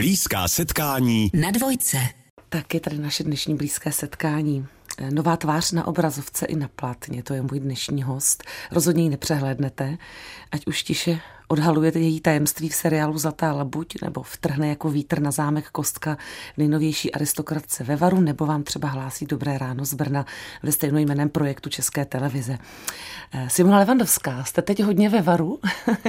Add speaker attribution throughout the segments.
Speaker 1: Blízká setkání
Speaker 2: na dvojce.
Speaker 3: Tak je tady naše dnešní blízké setkání. Nová tvář na obrazovce i na plátně, to je můj dnešní host. Rozhodně ji nepřehlédnete, ať už tiše odhalujete její tajemství v seriálu Zlatá labuť, nebo vtrhne jako vítr na zámek Kostka nejnovější aristokratce ve Varu, nebo vám třeba hlásí Dobré ráno z Brna ve stejnojmeném projektu České televize. Eh, Simona Levandovská, jste teď hodně ve Varu?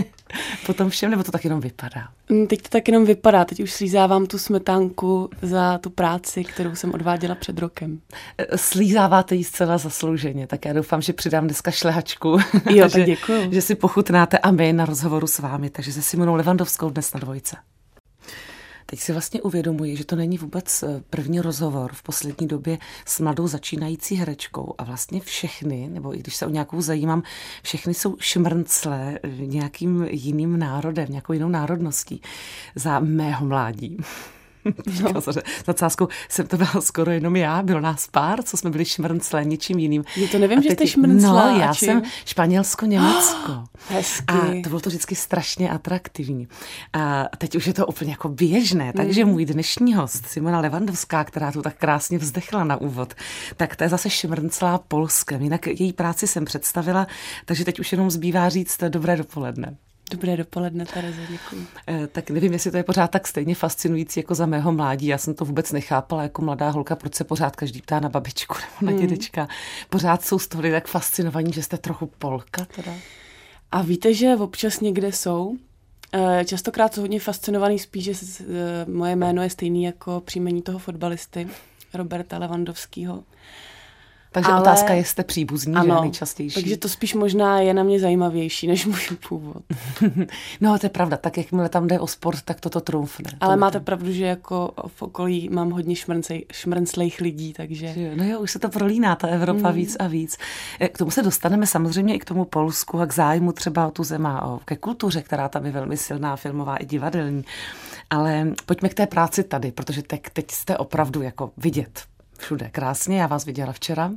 Speaker 3: Potom všem, nebo to tak jenom vypadá?
Speaker 4: Mm, teď to tak jenom vypadá, teď už slízávám tu smetánku za tu práci, kterou jsem odváděla před rokem.
Speaker 3: Eh, slízáváte ji zcela zaslouženě, tak já doufám, že přidám dneska šlehačku.
Speaker 4: Jo, tak děkuju.
Speaker 3: že, že si pochutnáte a my na rozhovoru s vámi, takže se Simonou Levandovskou dnes na dvojce. Teď si vlastně uvědomuji, že to není vůbec eh, první rozhovor v poslední době s mladou začínající herečkou a vlastně všechny, nebo i když se o nějakou zajímám, všechny jsou šmrncle nějakým jiným národem, nějakou jinou národností za mého mládí. No. za cáskou jsem to byla skoro jenom já, bylo nás pár, co jsme byli šmrnclé něčím jiným.
Speaker 4: Je to nevím, a že jste šmrnclé.
Speaker 3: No, já jsem Španělsko-Německo.
Speaker 4: Hezky.
Speaker 3: A to bylo to vždycky strašně atraktivní. A teď už je to úplně jako běžné, takže mm. můj dnešní host, Simona Levandovská, která tu tak krásně vzdechla na úvod, tak to je zase šmrnclá polskem. Jinak její práci jsem představila, takže teď už jenom zbývá říct dobré dopoledne.
Speaker 4: Dobré dopoledne, Tereze, děkuji.
Speaker 3: Eh, tak nevím, jestli to je pořád tak stejně fascinující jako za mého mládí. Já jsem to vůbec nechápala jako mladá holka, proč se pořád každý ptá na babičku nebo na hmm. dědečka. Pořád jsou z toho tak fascinovaní, že jste trochu polka teda.
Speaker 4: A víte, že občas někde jsou. Eh, častokrát jsou hodně fascinovaný spíš, že eh, moje jméno je stejný jako příjmení toho fotbalisty Roberta Levandovského.
Speaker 3: Takže Ale... otázka je, jste příbuzní, ano, že nejčastější.
Speaker 4: Takže to spíš možná je na mě zajímavější než můj původ.
Speaker 3: no, to je pravda. Tak jakmile tam jde o sport, tak toto trumfne.
Speaker 4: Ale
Speaker 3: to
Speaker 4: máte to... pravdu, že jako v okolí mám hodně šmrncej, šmrnclejch lidí, takže...
Speaker 3: No jo, už se to prolíná, ta Evropa mm. víc a víc. Eh, k tomu se dostaneme samozřejmě i k tomu Polsku a k zájmu třeba o tu zema, o, ke kultuře, která tam je velmi silná, filmová i divadelní. Ale pojďme k té práci tady, protože teď, teď jste opravdu jako vidět všude krásně. Já vás viděla včera.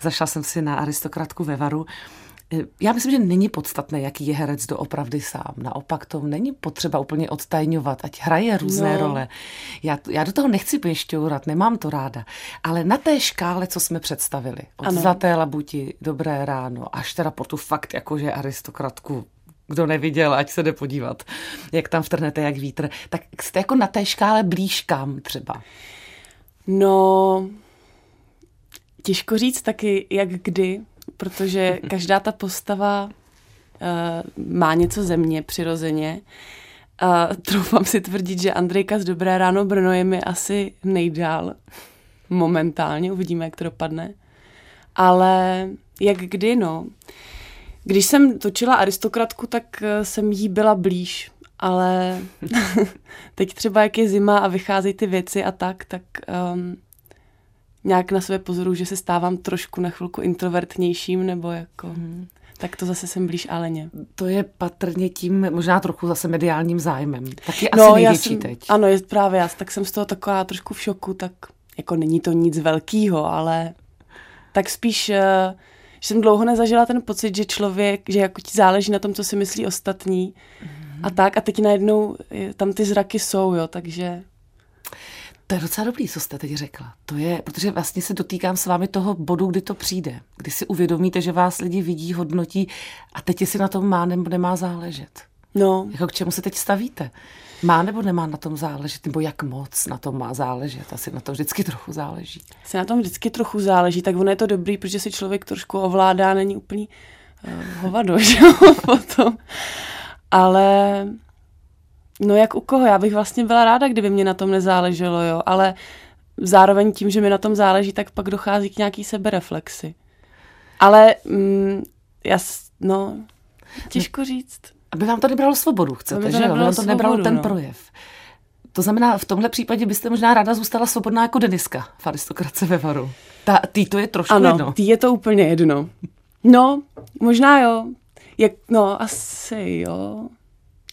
Speaker 3: Zašla jsem si na aristokratku ve Varu. Já myslím, že není podstatné, jaký je herec doopravdy sám. Naopak to není potřeba úplně odtajňovat, ať hraje různé no. role. Já, já do toho nechci pěšťourat, nemám to ráda. Ale na té škále, co jsme představili, od ano. Zlaté labuti, Dobré ráno, až teda po tu fakt jakože aristokratku kdo neviděl, ať se jde podívat, jak tam vtrhnete jak vítr, tak jste jako na té škále blíž kam třeba?
Speaker 4: No, těžko říct taky, jak kdy, protože každá ta postava uh, má něco ze mě přirozeně. A uh, troufám si tvrdit, že Andrejka z Dobré ráno Brno je mi asi nejdál momentálně, uvidíme, jak to dopadne. Ale jak kdy, no. Když jsem točila aristokratku, tak uh, jsem jí byla blíž ale teď třeba jak je zima a vycházejí ty věci a tak, tak um, nějak na sebe pozoru, že se stávám trošku na chvilku introvertnějším, nebo jako... Hmm. Tak to zase jsem blíž Aleně.
Speaker 3: To je patrně tím možná trochu zase mediálním zájmem. Tak je no, asi největší
Speaker 4: jsem,
Speaker 3: teď.
Speaker 4: Ano, je právě já, tak jsem z toho taková trošku v šoku, tak jako není to nic velkýho, ale tak spíš, uh, že jsem dlouho nezažila ten pocit, že člověk, že jako ti záleží na tom, co si myslí ostatní, hmm a tak. A teď najednou tam ty zraky jsou, jo, takže...
Speaker 3: To je docela dobrý, co jste teď řekla. To je, protože vlastně se dotýkám s vámi toho bodu, kdy to přijde. Kdy si uvědomíte, že vás lidi vidí, hodnotí a teď si na tom má nebo nemá záležet.
Speaker 4: No.
Speaker 3: Jako k čemu se teď stavíte? Má nebo nemá na tom záležet? Nebo jak moc na tom má záležet? Asi na tom vždycky trochu záleží.
Speaker 4: Se na tom vždycky trochu záleží, tak ono je to dobrý, protože si člověk trošku ovládá, není úplný uh, hovado, že potom. Ale no jak u koho? Já bych vlastně byla ráda, kdyby mě na tom nezáleželo, jo, ale zároveň tím, že mi na tom záleží, tak pak dochází k nějaký sebereflexi. Ale mm, já, no, těžko říct.
Speaker 3: Aby vám to nebralo svobodu, chcete, že jo? Aby vám to nebralo ten no. projev. To znamená, v tomhle případě byste možná ráda zůstala svobodná jako Deniska v aristokrace ve Varu. Ta, tý to je trošku
Speaker 4: ano,
Speaker 3: jedno.
Speaker 4: tý je to úplně jedno. No, možná jo. Jak, no, asi jo.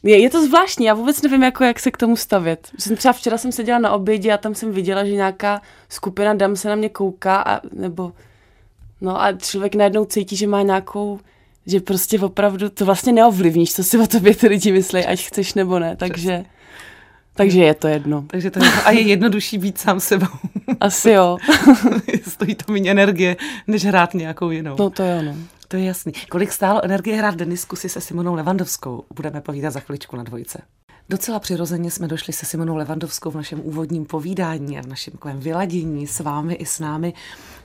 Speaker 4: Je, je to zvláštní, já vůbec nevím, jako, jak se k tomu stavět. Jsem třeba včera jsem seděla na obědě a tam jsem viděla, že nějaká skupina dam se na mě kouká, a, nebo no a člověk najednou cítí, že má nějakou, že prostě opravdu to vlastně neovlivníš, co si o tobě ty lidi myslí, ať chceš nebo ne, takže... Takže je to jedno.
Speaker 3: Takže to je, a je jednodušší být sám sebou.
Speaker 4: Asi jo.
Speaker 3: Stojí to méně energie, než hrát nějakou jinou.
Speaker 4: No to jo, no.
Speaker 3: To je jasný. Kolik stálo energie hrát denisku si se Simonou Levandovskou? Budeme povídat za chviličku na dvojce. Docela přirozeně jsme došli se Simonou Levandovskou v našem úvodním povídání a v našem takovém vyladění s vámi i s námi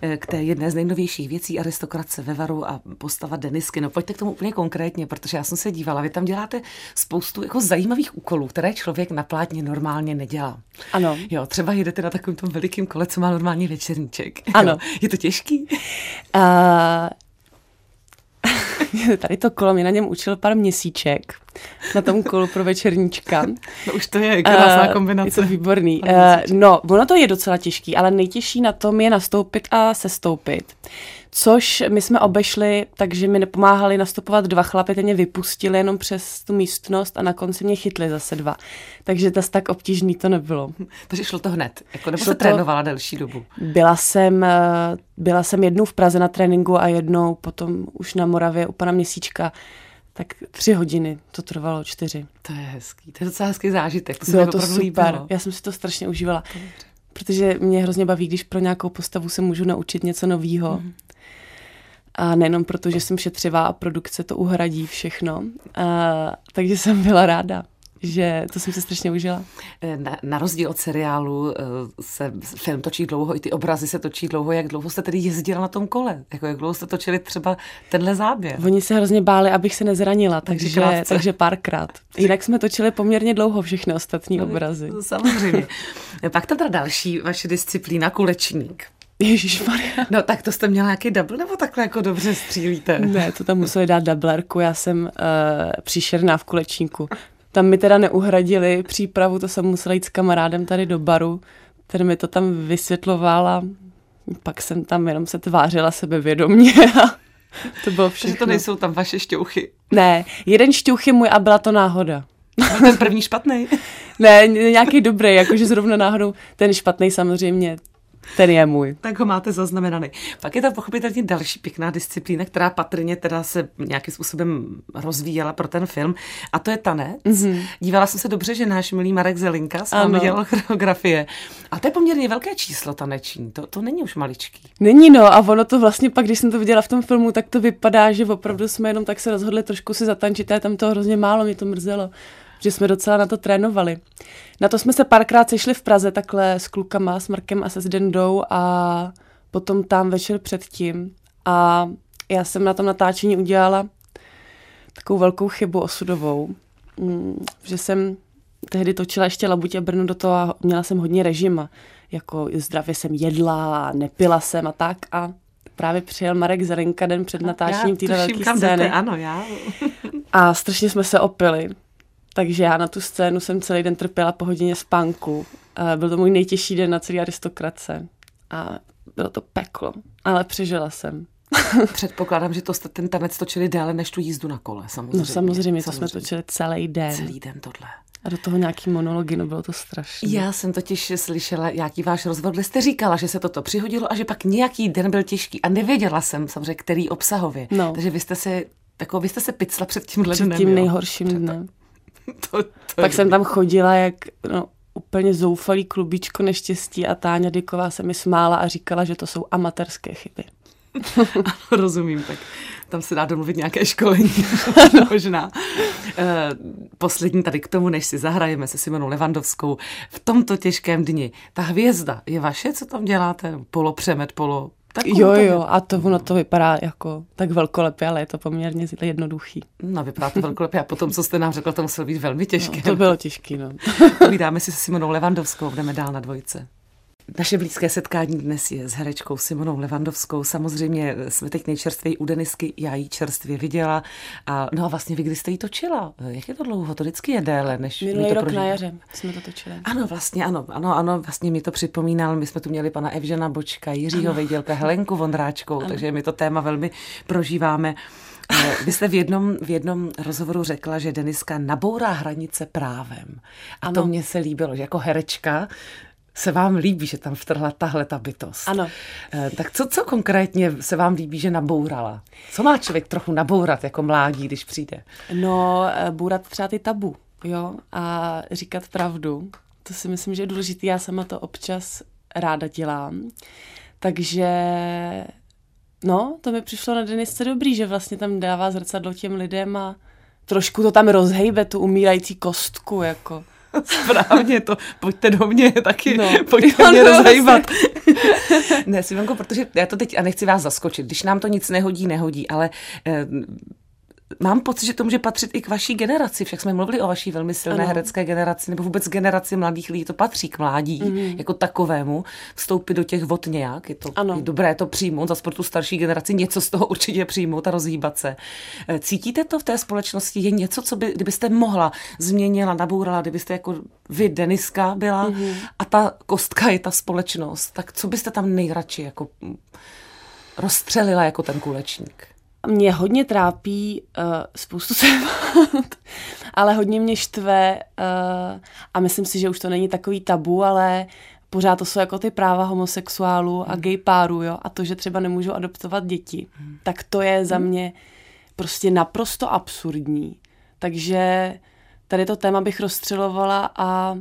Speaker 3: eh, k té jedné z nejnovějších věcí aristokratce ve Varu a postava Denisky. No pojďte k tomu úplně konkrétně, protože já jsem se dívala, vy tam děláte spoustu jako zajímavých úkolů, které člověk na plátně normálně nedělá.
Speaker 4: Ano.
Speaker 3: Jo, třeba jedete na takovém tom velikém kole, co má normální večerníček.
Speaker 4: Ano.
Speaker 3: Jo. Je to těžký?
Speaker 4: Uh, tady to kolo mě na něm učil pár měsíček na tom kolu pro večerníčka.
Speaker 3: No už to je krásná uh, kombinace.
Speaker 4: Je to výborný. Uh, no, ono to je docela těžký, ale nejtěžší na tom je nastoupit a sestoupit což my jsme obešli, takže mi nepomáhali nastupovat dva chlapy, ten mě vypustili jenom přes tu místnost a na konci mě chytli zase dva. Takže to tak obtížný to nebylo.
Speaker 3: Takže šlo to hned, jako nebo šlo se to... trénovala delší dobu?
Speaker 4: Byla jsem, eh, byla jsem jednou v Praze na tréninku a jednou potom už na Moravě u pana Měsíčka tak tři hodiny to trvalo, čtyři.
Speaker 3: To je hezký, to je docela hezký zážitek. To
Speaker 4: Bylo to super, líbilo. já jsem si to strašně užívala. Protože mě hrozně baví, když pro nějakou postavu se můžu naučit něco nového. Mm. A nejenom proto, že jsem šetřivá a produkce to uhradí všechno. A, takže jsem byla ráda že to jsem se strašně užila.
Speaker 3: Eh, na, na rozdíl od seriálu eh, se film točí dlouho, i ty obrazy se točí dlouho. Jak dlouho jste tedy jezdila na tom kole? Jako jak dlouho jste točili třeba tenhle záběr?
Speaker 4: Oni se hrozně báli, abych se nezranila, takže, takže párkrát. Jinak jsme točili poměrně dlouho všechny ostatní no, obrazy.
Speaker 3: Samozřejmě. Pak teda další vaše disciplína, kulečník.
Speaker 4: Ježíš
Speaker 3: No tak to jste měla nějaký double nebo takhle jako dobře střílíte?
Speaker 4: Ne, to tam museli dát doublerku, já jsem uh, příšerná v kulečníku. Tam mi teda neuhradili přípravu, to jsem musela jít s kamarádem tady do baru, ten mi to tam vysvětloval a pak jsem tam jenom se tvářila sebevědomně a to bylo všechno.
Speaker 3: Takže to nejsou tam vaše šťouchy?
Speaker 4: Ne, jeden šťouch je můj a byla to náhoda.
Speaker 3: Ten první špatný?
Speaker 4: ne, nějaký dobrý, jakože zrovna náhodou ten špatný samozřejmě ten je můj.
Speaker 3: Tak ho máte zaznamenaný. Pak je to pochopitelně další pěkná disciplína, která patrně teda se nějakým způsobem rozvíjela pro ten film, a to je tanec. Mm-hmm. Dívala jsem se dobře, že náš milý Marek Zelinka s vámi dělal choreografie. A to je poměrně velké číslo taneční, to, to není už maličký.
Speaker 4: Není no, a ono to vlastně pak, když jsem to viděla v tom filmu, tak to vypadá, že opravdu jsme jenom tak se rozhodli trošku si zatančit, a tam to hrozně málo, mě to mrzelo že jsme docela na to trénovali. Na to jsme se párkrát sešli v Praze takhle s klukama, s Markem a se Zdendou a potom tam večer předtím. A já jsem na tom natáčení udělala takovou velkou chybu osudovou, mm, že jsem tehdy točila ještě Labutě Brno do toho a měla jsem hodně režima. Jako zdravě jsem jedla, nepila jsem a tak a právě přijel Marek Zelenka den před natáčením téhle velké scény.
Speaker 3: ano, já.
Speaker 4: a strašně jsme se opili. Takže já na tu scénu jsem celý den trpěla po hodině spánku. Byl to můj nejtěžší den na celý aristokratce. A bylo to peklo, ale přežila jsem.
Speaker 3: Předpokládám, že to jste ten tanec točili déle než tu jízdu na kole, samozřejmě.
Speaker 4: No samozřejmě, to jsme točili celý den.
Speaker 3: Celý den tohle.
Speaker 4: A do toho nějaký monology, no bylo to strašné.
Speaker 3: Já jsem totiž slyšela jaký váš rozhovor, kde jste říkala, že se toto přihodilo a že pak nějaký den byl těžký. A nevěděla jsem samozřejmě, který obsahově. No. Takže vy jste se, jako vy jste se picla před tím
Speaker 4: Před tím nejhorším dnem. to, to Pak jsem tam chodila jak no, úplně zoufalý klubičko neštěstí a Táňa Dyková se mi smála a říkala, že to jsou amatérské chyby.
Speaker 3: ano, rozumím, tak tam se dá domluvit nějaké školení, možná. E, poslední tady k tomu, než si zahrajeme se Simonou Levandovskou v tomto těžkém dni. Ta hvězda je vaše, co tam děláte? Polo přemet, polo
Speaker 4: Takovou jo, jo, a to ono to vypadá jako tak velkolepě, ale je to poměrně jednoduchý.
Speaker 3: No, vypadá to velkolepě a potom, co jste nám řekl, to muselo být velmi těžké. No,
Speaker 4: to bylo těžké, no.
Speaker 3: Povídáme si se Simonou Levandovskou, jdeme dál na dvojce. Naše blízké setkání dnes je s herečkou Simonou Levandovskou. Samozřejmě jsme teď nejčerstvěji u Denisky, já ji čerstvě viděla. A, no a vlastně vy kdy jste ji točila? Jak je to dlouho? To vždycky je déle, než
Speaker 4: Minulý to rok prožívá. na jaře jsme to točili.
Speaker 3: Ano, vlastně ano, ano, ano, vlastně mi to připomínal. My jsme tu měli pana Evžena Bočka, Jiřího Vejdělka, Helenku Vondráčkou, ano. takže my to téma velmi prožíváme. Eh, vy jste v jednom, v jednom rozhovoru řekla, že Deniska nabourá hranice právem. A ano. to mně se líbilo, že jako herečka se vám líbí, že tam vtrhla tahle ta bytost.
Speaker 4: Ano.
Speaker 3: Eh, tak co, co konkrétně se vám líbí, že nabourala? Co má člověk trochu nabourat jako mládí, když přijde?
Speaker 4: No, eh, bourat třeba ty tabu, jo, a říkat pravdu To si myslím, že je důležité. Já sama to občas ráda dělám. Takže no, to mi přišlo na Denisce dobrý, že vlastně tam dává zrcadlo těm lidem a trošku to tam rozhejbe, tu umírající kostku, jako.
Speaker 3: Správně to, pojďte do mě taky, no. pojďte mě rozhejbat. ne, Simonko, protože já to teď, a nechci vás zaskočit, když nám to nic nehodí, nehodí, ale eh, mám pocit, že to může patřit i k vaší generaci. Však jsme mluvili o vaší velmi silné ano. herecké generaci, nebo vůbec generaci mladých lidí. To patří k mládí mm. jako takovému. Vstoupit do těch vod nějak. Je to ano. je dobré to přijmout. Za sportu starší generaci něco z toho určitě přijmout a rozhýbat se. Eh, cítíte to v té společnosti? Je něco, co by, kdybyste mohla, změnila, nabourala, kdybyste jako vy, Deniska, byla mm. a ta kostka je ta společnost, tak co byste tam nejradši jako rozstřelila jako ten kulečník?
Speaker 4: Mě hodně trápí uh, spoustu témat, ale hodně mě štve uh, a myslím si, že už to není takový tabu, ale pořád to jsou jako ty práva homosexuálů a gay párů, jo, a to, že třeba nemůžou adoptovat děti, hmm. tak to je za mě prostě naprosto absurdní. Takže tady to téma bych rozstřelovala a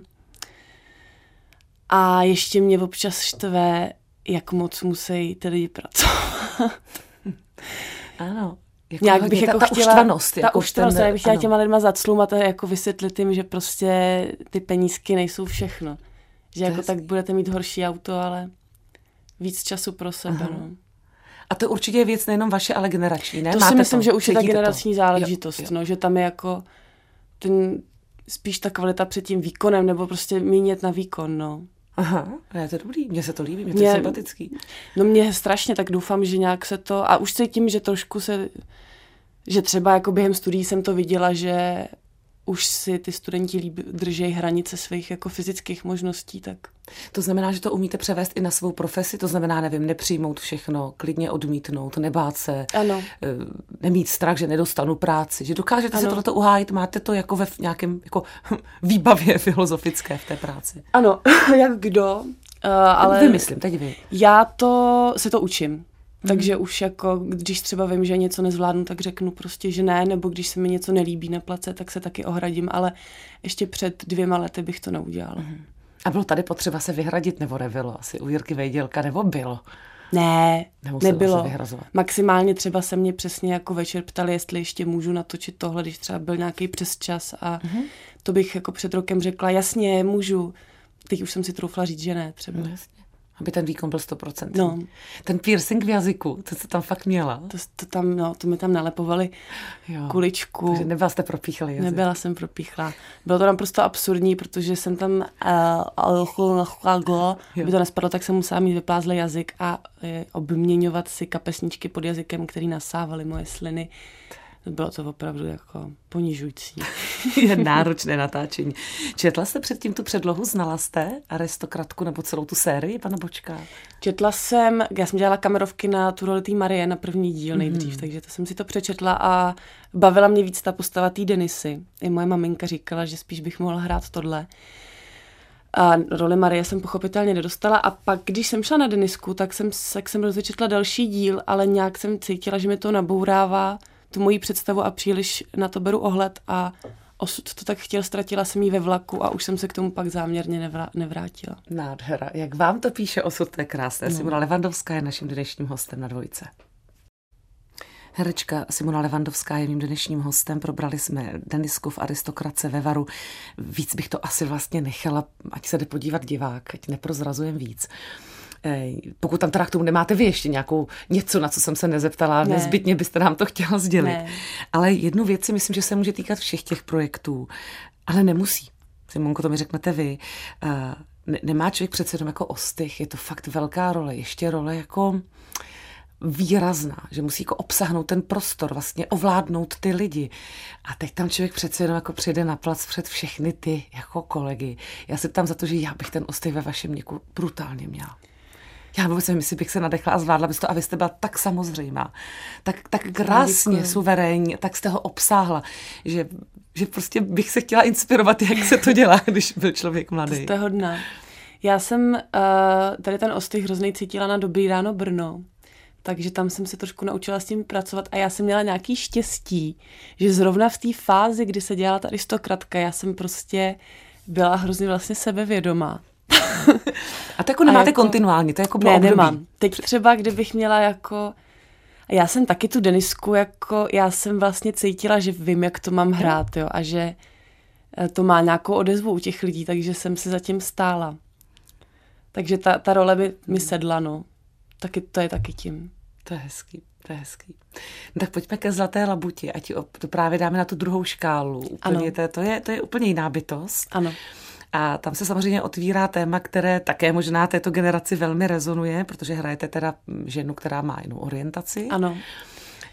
Speaker 4: a ještě mě občas štve, jak moc musí ty lidi pracovat.
Speaker 3: Ano.
Speaker 4: Jako nějak bych jako ta, ta chtěla, uštvanost. Ta jako uštvanost, ten, bych chtěla ano. těma lidma zaclumat a jako vysvětlit jim, že prostě ty penízky nejsou všechno. Že jako tak budete mít horší auto, ale víc času pro sebe. No.
Speaker 3: A to určitě je věc nejenom vaše, ale generační, ne?
Speaker 4: To Máte si myslím, to? že už je ta generační to? záležitost, jo, jo. No, že tam je jako ten, spíš ta kvalita před tím výkonem, nebo prostě mínět na výkon, no.
Speaker 3: Aha, je to dobrý, mně se to líbí, mě to mě, je sympatický.
Speaker 4: No mě strašně, tak doufám, že nějak se to, a už cítím, že trošku se, že třeba jako během studií jsem to viděla, že už si ty studenti líbí, držejí hranice svých jako fyzických možností, tak...
Speaker 3: To znamená, že to umíte převést i na svou profesi? To znamená, nevím, nepřijmout všechno, klidně odmítnout, nebát se,
Speaker 4: ano.
Speaker 3: Eh, nemít strach, že nedostanu práci, že dokážete ano. se tohleto uhájit, máte to jako ve nějakém jako výbavě filozofické v té práci?
Speaker 4: Ano, jak kdo, Uh, ale
Speaker 3: Vymyslím, teď vy.
Speaker 4: Já to se to učím. Hmm. Takže už jako, když třeba vím, že něco nezvládnu, tak řeknu prostě, že ne, nebo když se mi něco nelíbí na place, tak se taky ohradím, ale ještě před dvěma lety bych to neudělala. Hmm.
Speaker 3: A bylo tady potřeba se vyhradit, nebo nebylo? Asi u Jirky Vejdělka, nebo bylo?
Speaker 4: Ne, Nemuselo nebylo. Maximálně třeba se mě přesně jako večer ptali, jestli ještě můžu natočit tohle, když třeba byl nějaký přesčas a mm-hmm. to bych jako před rokem řekla, jasně, můžu. Teď už jsem si troufla říct, že ne třeba. No, jasně
Speaker 3: aby ten výkon byl 100%. No. Ten piercing v jazyku, to jsi tam fakt měla?
Speaker 4: To, to tam, no, to mi tam nalepovali jo. kuličku.
Speaker 3: Takže nebyla jste propíchla jazyk.
Speaker 4: Nebyla jsem propíchla. Bylo to naprosto absurdní, protože jsem tam uh, aby to nespadlo, tak jsem musela mít vyplázlý jazyk a uh, obměňovat si kapesničky pod jazykem, který nasávaly moje sliny. Bylo to opravdu jako ponižující.
Speaker 3: je náročné natáčení. Četla jste předtím tu předlohu, znala jste aristokratku nebo celou tu sérii, pana Bočka?
Speaker 4: Četla jsem, já jsem dělala kamerovky na tu roli Marie na první díl nejdřív, mm. takže to jsem si to přečetla a bavila mě víc ta postava té Denisy. I moje maminka říkala, že spíš bych mohla hrát tohle. A roli Marie jsem pochopitelně nedostala a pak, když jsem šla na Denisku, tak jsem, tak jsem rozečetla další díl, ale nějak jsem cítila, že mi to nabourává tu moji představu a příliš na to beru ohled a osud to tak chtěl, ztratila jsem ji ve vlaku a už jsem se k tomu pak záměrně nevrá- nevrátila.
Speaker 3: Nádhera. Jak vám to píše osud, to je krásné. No. Simona Levandovská je naším dnešním hostem na dvojce. Herečka Simona Levandovská je mým dnešním hostem. Probrali jsme Denisku v Aristokrace ve Varu. Víc bych to asi vlastně nechala, ať se jde podívat divák, ať neprozrazujem víc. Pokud tam teda k tomu nemáte vy ještě nějakou něco, na co jsem se nezeptala, ne. nezbytně byste nám to chtěla sdělit. Ne. Ale jednu věc si myslím, že se může týkat všech těch projektů, ale nemusí. Simonko, to mi řeknete vy. Nemá člověk přece jenom jako ostych, je to fakt velká role, ještě role jako výrazná, že musí jako obsahnout ten prostor, vlastně ovládnout ty lidi. A teď tam člověk přece jenom jako přijde na plac před všechny ty jako kolegy. Já se tam za to, že já bych ten ostych ve vašem něku brutálně měla. Já vůbec nevím, jestli bych se nadechla a zvládla bys to a vy jste byla tak samozřejmá, tak, tak krásně Děkuji. suverénní, tak jste ho obsáhla, že, že prostě bych se chtěla inspirovat, jak se to dělá, když byl člověk mladý.
Speaker 4: To jste hodná. Já jsem uh, tady ten ostych hrozný cítila na Dobrý ráno Brno, takže tam jsem se trošku naučila s tím pracovat a já jsem měla nějaký štěstí, že zrovna v té fázi, kdy se dělala ta aristokratka, já jsem prostě byla hrozně vlastně sebevědomá.
Speaker 3: A to jako nemáte jako, kontinuálně, to je jako
Speaker 4: Ne, období. nemám. Teď třeba, kdybych měla jako... Já jsem taky tu Denisku, jako já jsem vlastně cítila, že vím, jak to mám hrát, jo, a že eh, to má nějakou odezvu u těch lidí, takže jsem si zatím stála. Takže ta, ta role by mi sedla, no. Taky, to je taky tím.
Speaker 3: To je hezký. To je hezký. No tak pojďme ke Zlaté labuti, ať to právě dáme na tu druhou škálu. Úplně ano. To, to, je, to je úplně jiná bytost.
Speaker 4: Ano.
Speaker 3: A tam se samozřejmě otvírá téma, které také možná této generaci velmi rezonuje, protože hrajete teda ženu, která má jinou orientaci.
Speaker 4: Ano.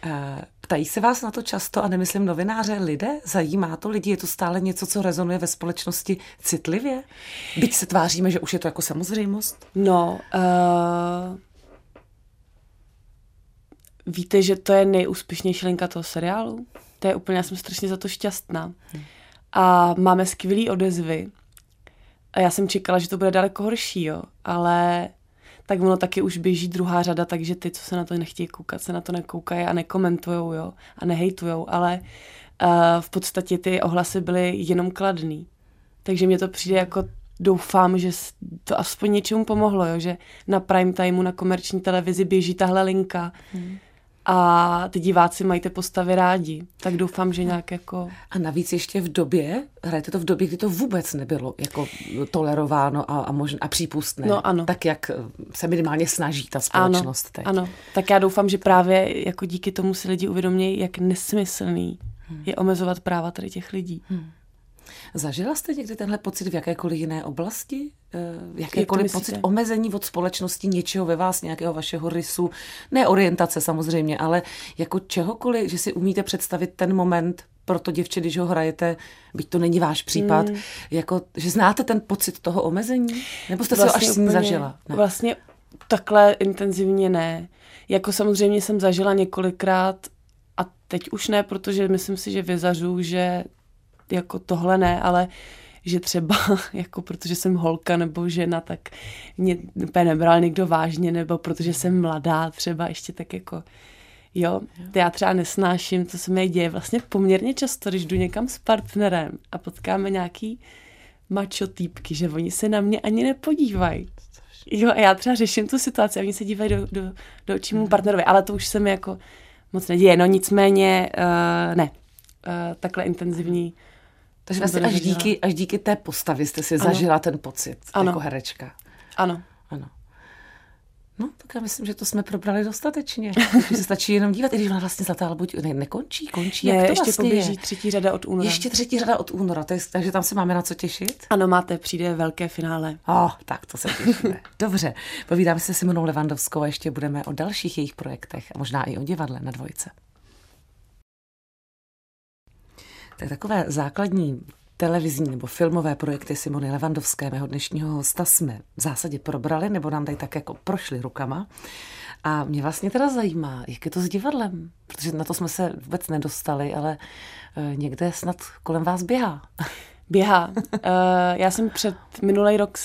Speaker 3: Eh, ptají se vás na to často, a nemyslím novináře, lidé? Zajímá to lidi? Je to stále něco, co rezonuje ve společnosti citlivě? Byť se tváříme, že už je to jako samozřejmost?
Speaker 4: No, uh, víte, že to je nejúspěšnější linka toho seriálu? To je úplně, já jsem strašně za to šťastná. Hmm. A máme skvělý odezvy. A já jsem čekala, že to bude daleko horší, jo. Ale tak ono taky už běží druhá řada, takže ty, co se na to nechtějí koukat, se na to nekoukají a nekomentujou, jo, a nehejtujou, ale uh, v podstatě ty ohlasy byly jenom kladný. Takže mě to přijde jako doufám, že to aspoň něčemu pomohlo, jo, že na prime timeu na komerční televizi běží tahle linka. Hmm a ty diváci mají ty postavy rádi. Tak doufám, že nějak jako...
Speaker 3: A navíc ještě v době, hrajete to v době, kdy to vůbec nebylo jako tolerováno a, a, možná, a přípustné.
Speaker 4: No ano.
Speaker 3: Tak, jak se minimálně snaží ta společnost
Speaker 4: ano,
Speaker 3: teď.
Speaker 4: Ano, tak já doufám, že právě jako díky tomu si lidi uvědomí, jak nesmyslný hmm. je omezovat práva tady těch lidí. Hmm.
Speaker 3: Zažila jste někdy tenhle pocit v jakékoliv jiné oblasti? Eh, jakýkoliv pocit omezení od společnosti něčeho ve vás, nějakého vašeho rysu? Ne orientace samozřejmě, ale jako čehokoliv, že si umíte představit ten moment pro to děvče, když ho hrajete, byť to není váš případ, hmm. jako, že znáte ten pocit toho omezení? Nebo jste vlastně se ho až úplně, zažila?
Speaker 4: Ne. Vlastně takhle intenzivně ne. Jako samozřejmě jsem zažila několikrát a teď už ne, protože myslím si, že vyzařu, že jako tohle ne, ale že třeba, jako protože jsem holka nebo žena, tak mě úplně nebral někdo vážně, nebo protože jsem mladá třeba ještě tak jako, jo, já třeba nesnáším, co se mi děje vlastně poměrně často, když jdu někam s partnerem a potkáme nějaký mačo týpky, že oni se na mě ani nepodívají. Jo, a já třeba řeším tu situaci a oni se dívají do, do, do očí mu mhm. partnerovi, ale to už se mi jako moc neděje. No nicméně, uh, ne, uh, takhle intenzivní
Speaker 3: takže vlastně až díky, až díky té postavě jste si ano. zažila ten pocit ano. jako herečka.
Speaker 4: Ano.
Speaker 3: Ano. No, tak já myslím, že to jsme probrali dostatečně. Že se stačí jenom dívat, i když ona vlastně zlatá buď ne, nekončí, končí.
Speaker 4: Ne,
Speaker 3: jak to
Speaker 4: ještě
Speaker 3: vlastně
Speaker 4: poběží je? třetí řada od února.
Speaker 3: Ještě třetí řada od února, to je, takže tam se máme na co těšit.
Speaker 4: Ano, máte, přijde velké finále.
Speaker 3: Oh, tak to se těšíme. Dobře, povídáme se Simonou Levandovskou a ještě budeme o dalších jejich projektech a možná i o divadle na dvojce. Tak takové základní televizní nebo filmové projekty Simony Levandovské, mého dnešního hosta, jsme v zásadě probrali, nebo nám tady tak jako prošli rukama. A mě vlastně teda zajímá, jak je to s divadlem, protože na to jsme se vůbec nedostali, ale eh, někde snad kolem vás běhá.
Speaker 4: Běhá. Uh, já jsem před minulý rok,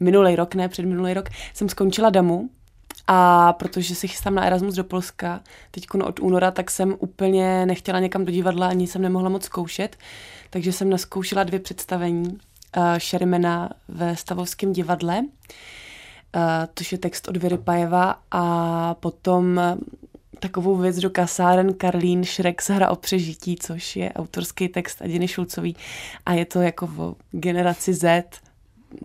Speaker 4: minulý rok, ne, před minulý rok, jsem skončila damu a protože si chystám na Erasmus do Polska teď od února, tak jsem úplně nechtěla někam do divadla, ani jsem nemohla moc zkoušet. Takže jsem naskoušela dvě představení uh, Šerimena ve Stavovském divadle, uh, což je text od Věry Pajeva a potom takovou věc do kasáren Karlín Šrek z hra o přežití, což je autorský text Adiny Šulcový a je to jako v generaci Z,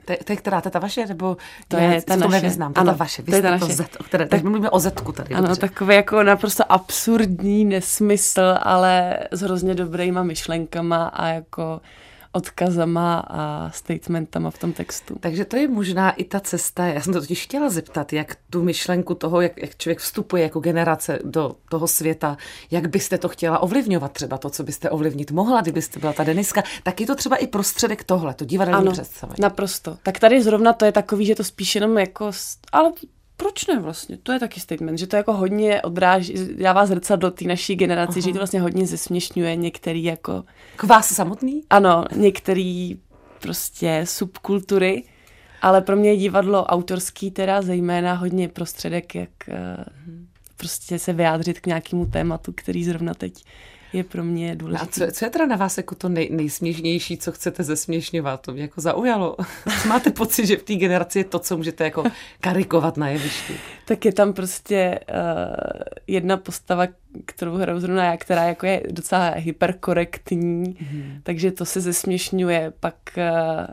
Speaker 3: to, to je která, to je ta vaše, nebo
Speaker 4: to je ta naše.
Speaker 3: nevyznám, to ano, je ta vaše, vy to je ta naše. To Z, o které, tak, mluvíme o Zetku tady.
Speaker 4: Ano,
Speaker 3: dobře.
Speaker 4: takový jako naprosto absurdní nesmysl, ale s hrozně dobrýma myšlenkama a jako odkazama a statementama v tom textu.
Speaker 3: Takže to je možná i ta cesta, já jsem to totiž chtěla zeptat, jak tu myšlenku toho, jak, jak člověk vstupuje jako generace do toho světa, jak byste to chtěla ovlivňovat třeba to, co byste ovlivnit mohla, kdybyste byla ta Deniska, tak je to třeba i prostředek tohle, to divadelní představení.
Speaker 4: naprosto. Tak tady zrovna to je takový, že to spíš jenom jako, ale proč ne vlastně? To je taky statement, že to jako hodně odráží, dává zrcadlo té naší generaci, že to vlastně hodně zesměšňuje některý jako...
Speaker 3: K vás samotný?
Speaker 4: Ano, některý prostě subkultury, ale pro mě je divadlo autorský teda zejména hodně prostředek, jak uh-huh. prostě se vyjádřit k nějakému tématu, který zrovna teď je pro mě důležité.
Speaker 3: A co, co je teda na vás jako to nej, nejsměšnější, co chcete zesměšňovat? To mě jako zaujalo. Máte pocit, že v té generaci je to, co můžete jako karikovat na jevišti?
Speaker 4: Tak je tam prostě uh, jedna postava, kterou hraju zrovna já, která jako je docela hyperkorektní, mm. takže to se zesměšňuje. Pak uh,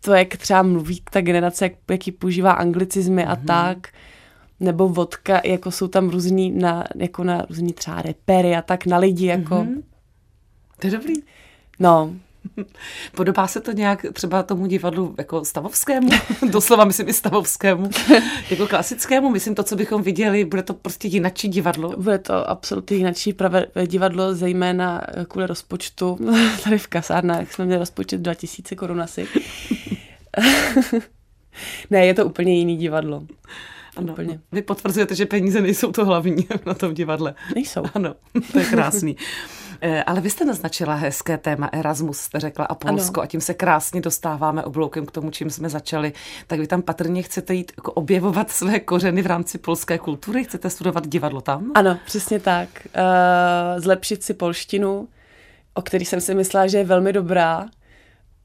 Speaker 4: to, jak třeba mluví ta generace, jak, jaký používá anglicizmy mm. a mhm. tak, nebo vodka, jako jsou tam různý na, jako na různý třeba repery a tak na lidi, jako. Mm-hmm.
Speaker 3: To je dobrý.
Speaker 4: No,
Speaker 3: Podobá se to nějak třeba tomu divadlu jako stavovskému? Doslova myslím i stavovskému. jako klasickému? Myslím to, co bychom viděli, bude to prostě jinačí divadlo?
Speaker 4: Bude to absolutně jinačí pravé divadlo, zejména kvůli rozpočtu. Tady v kasárnách jsme měli rozpočet 2000 korun asi. ne, je to úplně jiný divadlo.
Speaker 3: Ano, úplně. Vy potvrzujete, že peníze nejsou to hlavní na tom divadle.
Speaker 4: Nejsou.
Speaker 3: Ano, to je krásný. Eh, ale vy jste naznačila hezké téma Erasmus, jste řekla, a Polsko, ano. a tím se krásně dostáváme obloukem k tomu, čím jsme začali. Tak vy tam patrně chcete jít jako objevovat své kořeny v rámci polské kultury? Chcete studovat divadlo tam?
Speaker 4: Ano, přesně tak. Uh, zlepšit si polštinu, o který jsem si myslela, že je velmi dobrá,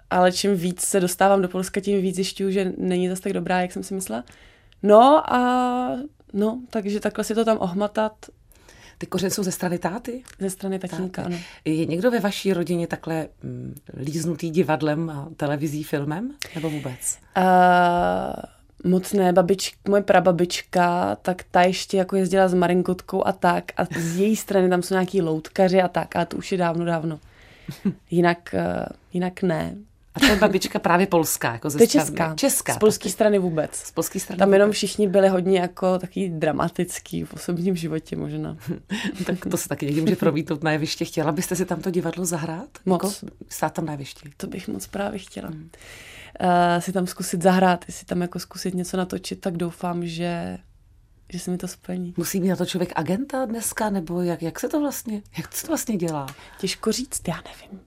Speaker 4: ale čím víc se dostávám do Polska, tím víc zjišťuju, že není zase tak dobrá, jak jsem si myslela. No a no, takže takhle si to tam ohmatat
Speaker 3: ty kořeny jsou ze strany táty?
Speaker 4: Ze strany tatínka, ano.
Speaker 3: Je někdo ve vaší rodině takhle mm, líznutý divadlem a televizí, filmem? Nebo vůbec?
Speaker 4: Uh, moc ne. Babič, moje prababička, tak ta ještě jako jezdila s Marinkotkou a tak. A z její strany tam jsou nějaký loutkaři a tak. A to už je dávno, dávno. Jinak, uh, jinak ne.
Speaker 3: A to je babička právě polská, jako ze
Speaker 4: to je česká.
Speaker 3: česká.
Speaker 4: Z polské strany vůbec.
Speaker 3: Z polské strany
Speaker 4: Tam jenom všichni byli hodně jako takový dramatický v osobním životě možná.
Speaker 3: tak to se taky někdy může promítnout na jeviště. Chtěla byste si tam to divadlo zahrát?
Speaker 4: Moc. Jako
Speaker 3: stát tam na jevišti?
Speaker 4: To bych moc právě chtěla. Hmm. Uh, si tam zkusit zahrát, jestli tam jako zkusit něco natočit, tak doufám, že že se mi to splní.
Speaker 3: Musí mít na to člověk agenta dneska, nebo jak, jak se to vlastně, jak to vlastně dělá?
Speaker 4: Těžko říct, já nevím.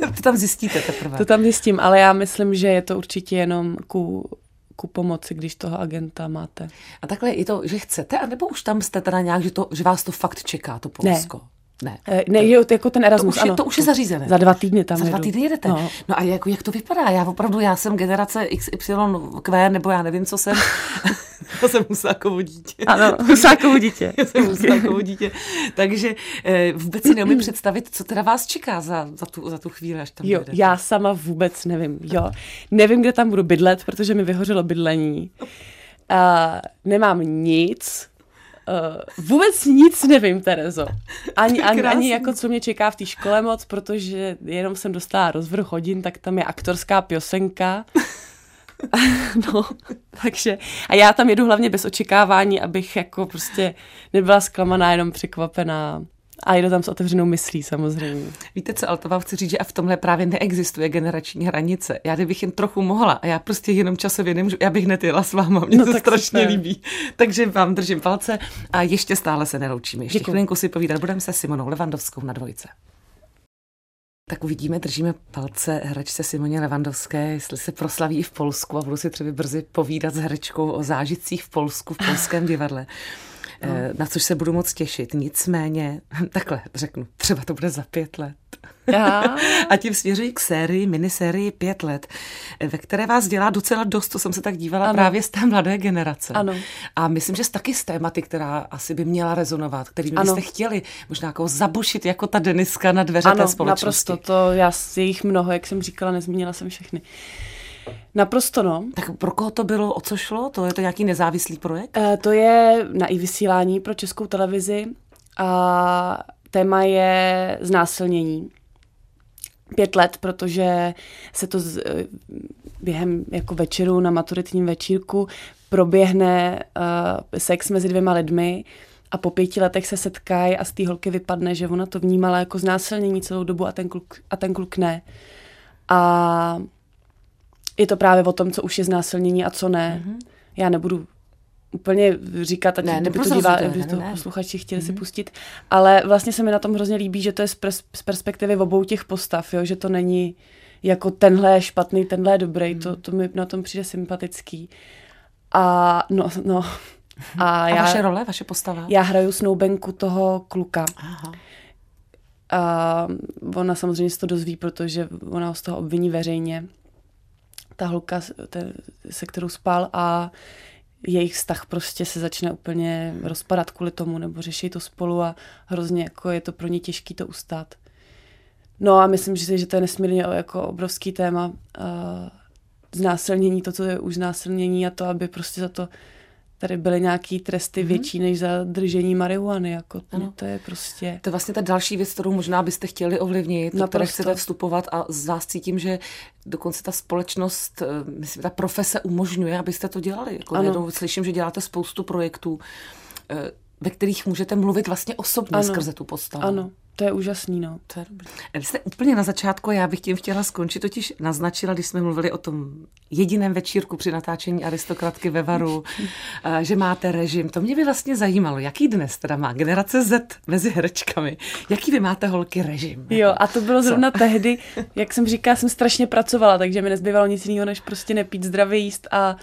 Speaker 3: to tam zjistíte teprve.
Speaker 4: To tam zjistím, ale já myslím, že je to určitě jenom ku, ku pomoci, když toho agenta máte.
Speaker 3: A takhle je to, že chcete, anebo už tam jste teda nějak, že, to, že vás to fakt čeká, to Polsko?
Speaker 4: Ne. Ne, eh, ne je jako ten Erasmus,
Speaker 3: to už, je,
Speaker 4: ano.
Speaker 3: to už je zařízené.
Speaker 4: Za dva týdny tam
Speaker 3: Za dva týdny jedete. No, no a jako, jak to vypadá? Já opravdu, já jsem generace XYQ, nebo já nevím, co jsem. Já jsem husákovo dítě.
Speaker 4: Ano, husákovo dítě.
Speaker 3: Já jsem husákovo dítě. Takže eh, vůbec si neumím představit, co teda vás čeká za, za, tu, za tu chvíli, až tam
Speaker 4: Jo,
Speaker 3: jedete.
Speaker 4: já sama vůbec nevím. Jo. Nevím, kde tam budu bydlet, protože mi vyhořelo bydlení. Uh, nemám nic, Uh, vůbec nic nevím, Terezo. Ani, ani, ani jako co mě čeká v té škole moc, protože jenom jsem dostala rozvrh hodin, tak tam je aktorská piosenka. no, takže a já tam jedu hlavně bez očekávání, abych jako prostě nebyla zklamaná, jenom překvapená. A jde tam s otevřenou myslí samozřejmě.
Speaker 3: Víte co, ale to vám chci říct, že a v tomhle právě neexistuje generační hranice. Já kdybych jen trochu mohla a já prostě jenom časově nemůžu, já bych netjela s váma, mě no, to strašně super. líbí. Takže vám držím palce a ještě stále se neloučíme. Ještě Děkuji. chvilinku si povídat budeme se Simonou Levandovskou na dvojce. Tak uvidíme, držíme palce hračce Simoně Levandovské, jestli se proslaví i v Polsku a budu si třeba brzy povídat s herečkou o zážitcích v Polsku, v polském divadle. No. Eh, na což se budu moc těšit. Nicméně, takhle řeknu, třeba to bude za pět let. A tím směřuji k sérii, minisérii pět let, eh, ve které vás dělá docela dost, to jsem se tak dívala ano. právě z té mladé generace.
Speaker 4: Ano.
Speaker 3: A myslím, že z taky z tématy, která asi by měla rezonovat, kterými ano. byste chtěli možná jako zabušit jako ta Deniska na dveře
Speaker 4: ano,
Speaker 3: té společnosti.
Speaker 4: naprosto, to já je jich mnoho, jak jsem říkala, nezmínila jsem všechny. Naprosto no.
Speaker 3: Tak pro koho to bylo, o co šlo? To je to nějaký nezávislý projekt?
Speaker 4: E, to je na i vysílání pro českou televizi a téma je znásilnění. Pět let, protože se to z, eh, během jako večeru na maturitním večírku proběhne uh, sex mezi dvěma lidmi a po pěti letech se setkají a z té holky vypadne, že ona to vnímala jako znásilnění celou dobu a ten kluk, a ten kluk ne. A je to právě o tom, co už je znásilnění a co ne. Mm-hmm. Já nebudu úplně říkat, ať
Speaker 3: ne,
Speaker 4: by to, divá, by to ne, posluchači chtěli mm-hmm. si mhm. pustit, ale vlastně se mi na tom hrozně líbí, že to je z, pers- z perspektivy obou těch postav, jo? že to není jako tenhle je špatný, tenhle je dobrý, mm. to, to mi na tom přijde sympatický. A no, no,
Speaker 3: A, a já, vaše role, vaše postava?
Speaker 4: Já hraju snoubenku toho kluka. Aha. A ona samozřejmě se to dozví, protože ona ho z toho obviní veřejně. Ta holka, se kterou spal a jejich vztah prostě se začne úplně rozpadat kvůli tomu, nebo řeší to spolu a hrozně jako je to pro ně těžký to ustát. No a myslím si, že to je nesmírně jako obrovský téma uh, znásilnění, to, co je už znásilnění a to, aby prostě za to tady byly nějaký tresty mm-hmm. větší než za držení marihuany. Jako to, to je prostě...
Speaker 3: To je vlastně ta další věc, kterou možná byste chtěli ovlivnit, na které chcete vstupovat a z vás cítím, že dokonce ta společnost, eh, myslím, ta profese umožňuje, abyste to dělali. Jako ano. slyším, že děláte spoustu projektů, eh, ve kterých můžete mluvit vlastně osobně ano. skrze tu postavu.
Speaker 4: Ano, to je úžasný, no.
Speaker 3: To je dobrý. Vy jste úplně na začátku, já bych tím chtěla skončit, totiž naznačila, když jsme mluvili o tom jediném večírku při natáčení Aristokratky ve Varu, eh, že máte režim. To mě by vlastně zajímalo, jaký dnes teda má generace Z mezi herečkami. Jaký vy máte holky režim?
Speaker 4: Jo, a to bylo zrovna Co? tehdy, jak jsem říkala, jsem strašně pracovala, takže mi nezbývalo nic jiného, než prostě nepít zdravě jíst a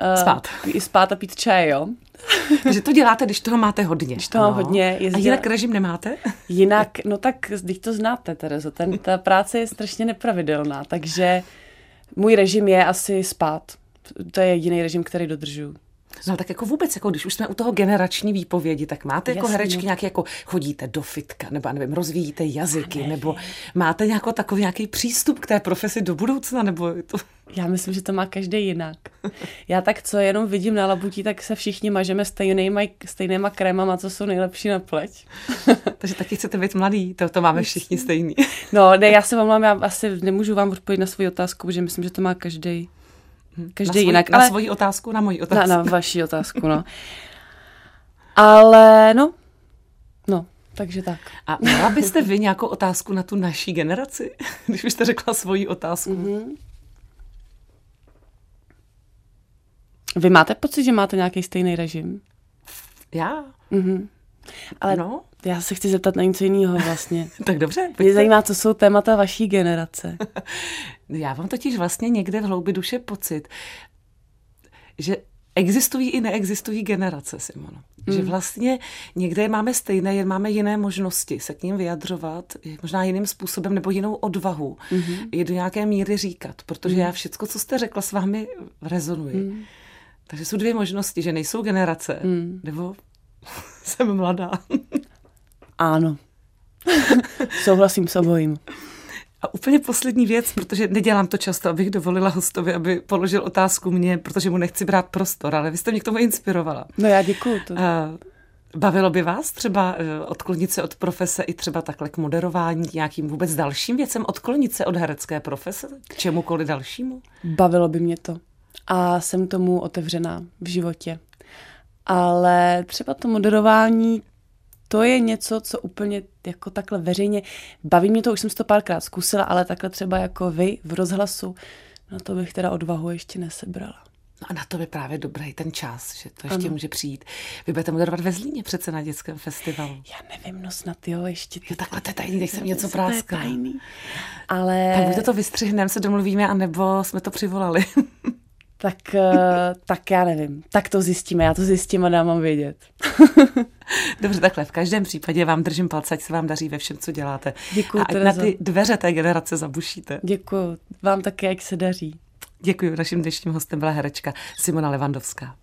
Speaker 3: Uh, spát.
Speaker 4: Spát a pít čaj, jo.
Speaker 3: Takže to děláte, když toho máte hodně.
Speaker 4: Když toho no. hodně.
Speaker 3: Jezdila... A jinak režim nemáte?
Speaker 4: Jinak, no tak, když to znáte, Terezo, ten, ta práce je strašně nepravidelná, takže můj režim je asi spát. To je jediný režim, který dodržuju.
Speaker 3: No tak jako vůbec, jako když už jsme u toho generační výpovědi, tak máte jako Jasně. herečky nějaký jako chodíte do fitka, nebo nevím, rozvíjíte jazyky, nebo máte nějaký takový nějaký přístup k té profesi do budoucna, nebo to...
Speaker 4: Já myslím, že to má každý jinak. Já tak, co jenom vidím na labutí, tak se všichni mažeme stejnýma, stejnýma krémama, co jsou nejlepší na pleť.
Speaker 3: Takže taky chcete být mladý, to, to máme všichni stejný.
Speaker 4: no, ne, já se vám, já asi nemůžu vám odpovědět na svou otázku, protože myslím, že to má každý Každý na svoj, jinak.
Speaker 3: Na ale... svoji otázku, na moji otázku.
Speaker 4: Na, na vaši otázku, no. ale no, no, takže tak.
Speaker 3: A měla byste vy nějakou otázku na tu naší generaci, když byste řekla svoji otázku? Mm-hmm.
Speaker 4: Vy máte pocit, že máte nějaký stejný režim?
Speaker 3: Já? Mm-hmm.
Speaker 4: Ale no. já se chci zeptat na něco jiného vlastně.
Speaker 3: tak dobře.
Speaker 4: Pojďte. Mě zajímá, co jsou témata vaší generace.
Speaker 3: já mám totiž vlastně někde v hloubi duše pocit, že existují i neexistují generace, Simono. Mm. Že vlastně někde máme stejné, jen máme jiné možnosti se k ním vyjadřovat, možná jiným způsobem nebo jinou odvahu mm-hmm. je do nějaké míry říkat, protože mm. já všecko, co jste řekla, s vámi rezonuji. Mm. Takže jsou dvě možnosti, že nejsou generace, mm. nebo jsem mladá.
Speaker 4: Ano. Souhlasím s obojím.
Speaker 3: A úplně poslední věc, protože nedělám to často, abych dovolila hostovi, aby položil otázku mě, protože mu nechci brát prostor, ale vy jste mě k tomu inspirovala.
Speaker 4: No já děkuju. To.
Speaker 3: Bavilo by vás třeba e, odklonit se od profese i třeba takhle k moderování, k nějakým vůbec dalším věcem, odklonit se od herecké profese, k čemukoliv dalšímu?
Speaker 4: Bavilo by mě to. A jsem tomu otevřená v životě ale třeba to moderování, to je něco, co úplně jako takhle veřejně, baví mě to, už jsem to párkrát zkusila, ale takhle třeba jako vy v rozhlasu, na to bych teda odvahu ještě nesebrala.
Speaker 3: No a na to by právě dobrý ten čas, že to ještě ano. může přijít. Vy budete moderovat ve Zlíně přece na dětském festivalu.
Speaker 4: Já nevím, no snad jo, ještě.
Speaker 3: Jo, takhle to je tajný, když jsem něco práskla.
Speaker 4: Ale...
Speaker 3: Tak buď to vystřihneme, se domluvíme, anebo jsme to přivolali.
Speaker 4: tak, eh, tak já nevím. Tak to zjistíme, já to zjistím a dám vám vědět.
Speaker 3: Dobře, takhle. V každém případě vám držím palce, ať se vám daří ve všem, co děláte.
Speaker 4: Děkuji,
Speaker 3: A na ty dveře té generace zabušíte.
Speaker 4: Děkuji. Vám také, jak se daří.
Speaker 3: Děkuji. Naším dnešním hostem byla herečka Simona Levandovská.